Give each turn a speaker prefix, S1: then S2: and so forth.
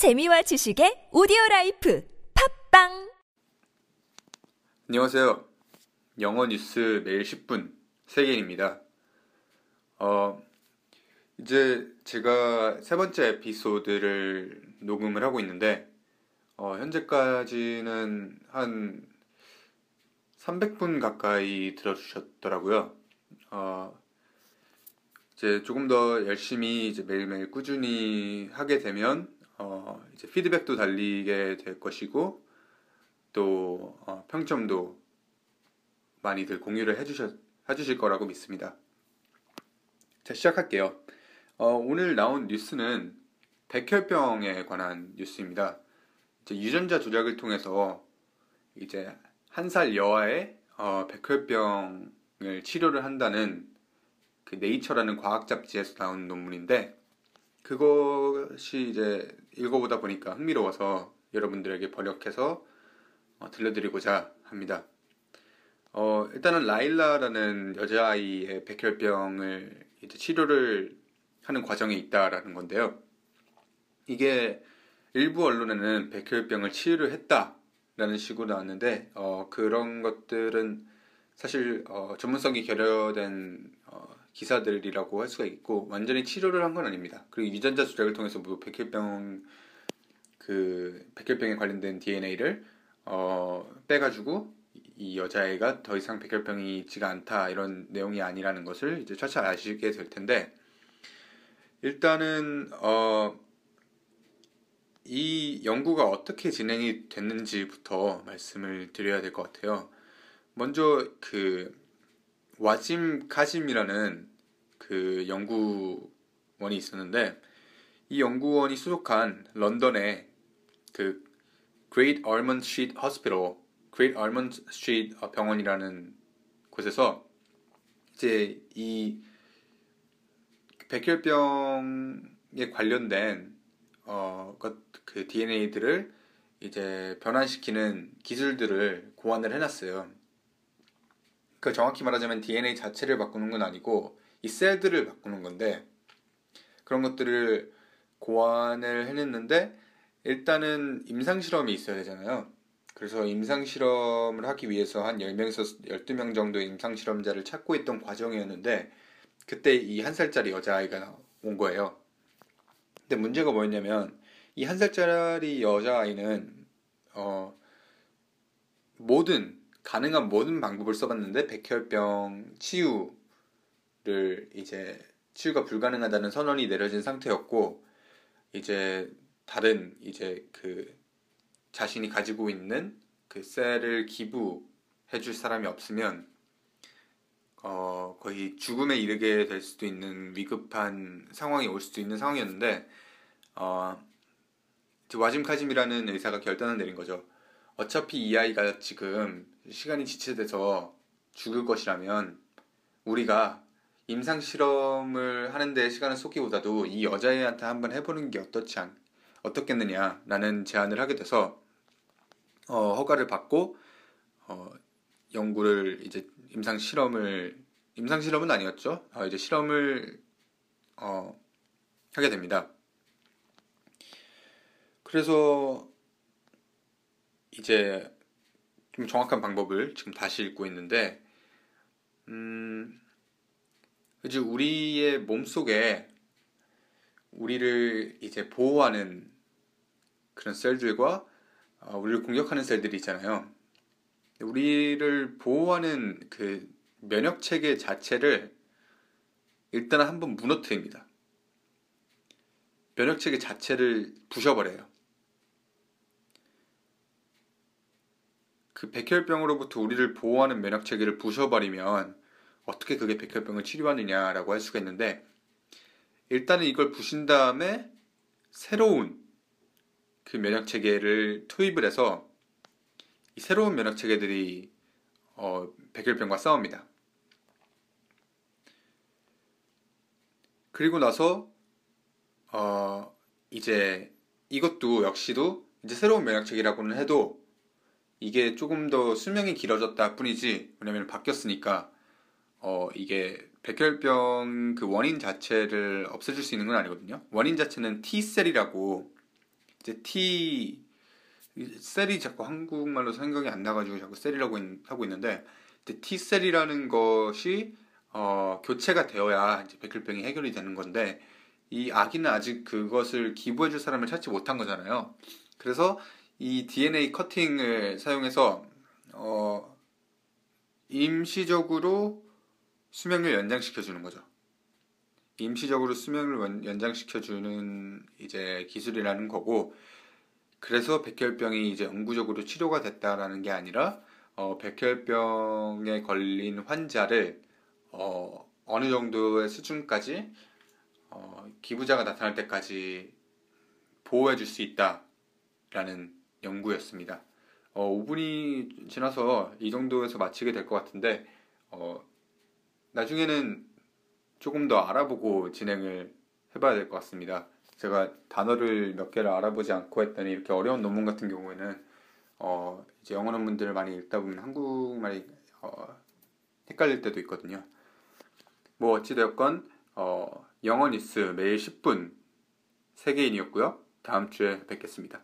S1: 재미와 지식의 오디오 라이프 팟빵
S2: 안녕하세요. 영어 뉴스 매일 10분 세계인입니다. 어, 이제 제가 세 번째 에피소드를 녹음을 하고 있는데 어, 현재까지는 한 300분 가까이 들어주셨더라고요. 어, 이제 조금 더 열심히 이제 매일매일 꾸준히 하게 되면 어, 이제 피드백도 달리게 될 것이고 또 어, 평점도 많이들 공유를 해주셔, 해주실 거라고 믿습니다. 자 시작할게요. 어, 오늘 나온 뉴스는 백혈병에 관한 뉴스입니다. 유전자 조작을 통해서 이제 한 살 여아의 어, 백혈병을 치료를 한다는 그 네이처라는 과학 잡지에서 나온 논문인데 그것이 이제 읽어보다 보니까 흥미로워서 여러분들에게 번역해서 어, 들려드리고자 합니다. 어, 일단은 라일라라는 여자아이의 백혈병을 이제 치료를 하는 과정에 있다라는 건데요. 이게 일부 언론에는 백혈병을 치료를 했다라는 식으로 나왔는데 어, 그런 것들은 사실 어, 전문성이 결여된 어, 기사들이라고 할 수가 있고 완전히 치료를 한 건 아닙니다. 그리고 유전자 조작을 통해서 뭐 백혈병 그 백혈병에 관련된 DNA를 어, 빼가지고 이 여자애가 더 이상 백혈병이 있지가 않다 이런 내용이 아니라는 것을 이제 차차 아시게 될 텐데 일단은 어, 이 연구가 어떻게 진행이 됐는지부터 말씀을 드려야 될 것 같아요. 먼저 그 와짐 카짐이라는 그 연구원이 있었는데 이 연구원이 수속한 런던의 그 Great Ormond Street Hospital, Great Ormond Street 병원이라는 곳에서 이제 이 백혈병에 관련된 어, 그 DNA들을 이제 변환시키는 기술들을 고안을 해놨어요. 그 정확히 말하자면 DNA 자체를 바꾸는 건 아니고 이 셀들을 바꾸는 건데 그런 것들을 고안을 해냈는데 일단은 임상 실험이 있어야 되잖아요. 그래서 임상 실험을 하기 위해서 한 10명에서 12명 정도의 임상 실험자를 찾고 있던 과정이었는데 그때 이 한 살짜리 여자아이가 온 거예요. 근데 문제가 뭐였냐면 이 한 살짜리 여자아이는 어 모든 가능한 모든 방법을 써봤는데 백혈병 치유를 이제 치유가 불가능하다는 선언이 내려진 상태였고 이제 다른 이제 그 자신이 가지고 있는 그 셀을 기부해 줄 사람이 없으면 어 거의 죽음에 이르게 될 수도 있는 위급한 상황이 올 수도 있는 상황이었는데 어 와짐 카짐이라는 의사가 결단을 내린 거죠. 어차피 이 아이가 지금 시간이 지체돼서 죽을 것이라면 우리가 임상 실험을 하는데 시간을 쏟기보다도 이 여자애한테 한번 해보는 게 어떻지 않, 어떻겠느냐라는 제안을 하게 돼서 어, 허가를 받고 어, 연구를 이제 임상 실험을 임상 실험은 아니었죠. 어, 이제 실험을 어, 하게 됩니다. 그래서 이제 좀 정확한 방법을 지금 다시 읽고 있는데, 음, 이제 우리의 몸 속에 우리를 이제 보호하는 그런 셀들과 어, 우리를 공격하는 셀들이 있잖아요. 우리를 보호하는 그 면역 체계 자체를 일단 한번 무너뜨립니다. 면역 체계 자체를 부셔버려요. 그 백혈병으로부터 우리를 보호하는 면역 체계를 부셔버리면 어떻게 그게 백혈병을 치료하느냐라고 할 수가 있는데 일단은 이걸 부신 다음에 새로운 그 면역 체계를 투입을 해서 이 새로운 면역 체계들이 어, 백혈병과 싸웁니다. 그리고 나서 어, 이제 이것도 역시도 이제 새로운 면역 체계라고는 해도 이게 조금 더 수명이 길어졌다 뿐이지 왜냐면 바뀌었으니까 어 이게 백혈병 그 원인 자체를 없애줄 수 있는 건 아니거든요. 원인 자체는 T셀이라고 이제 T 셀이 자꾸 한국말로 생각이 안 나가지고 자꾸 셀이라고 있- 하고 있는데 이제 T 셀이라는 것이 어, 교체가 되어야 이제 백혈병이 해결이 되는 건데 이 아기는 아직 그것을 기부해줄 사람을 찾지 못한 거잖아요. 그래서 이 DNA 커팅을 사용해서 어, 임시적으로 수명을 연장시켜 주는 거죠. 임시적으로 수명을 원- 연장시켜 주는 이제 기술이라는 거고, 그래서 백혈병이 이제 영구적으로 치료가 됐다라는 게 아니라, 어, 백혈병에 걸린 환자를, 어, 어느 정도의 수준까지, 어, 기부자가 나타날 때까지 보호해 줄 수 있다라는 연구였습니다. 어, 5분이 지나서 이 정도에서 마치게 될 것 같은데, 어, 나중에는 조금 더 알아보고 진행을 해봐야 될 것 같습니다. 제가 단어를 몇 개를 알아보지 않고 했더니 이렇게 어려운 논문 같은 경우에는 어 이제 영어 논문들을 많이 읽다 보면 한국말이 어 헷갈릴 때도 있거든요. 뭐 어찌되었건 어 영어 뉴스 매일 10분 세계인이었고요. 다음 주에 뵙겠습니다.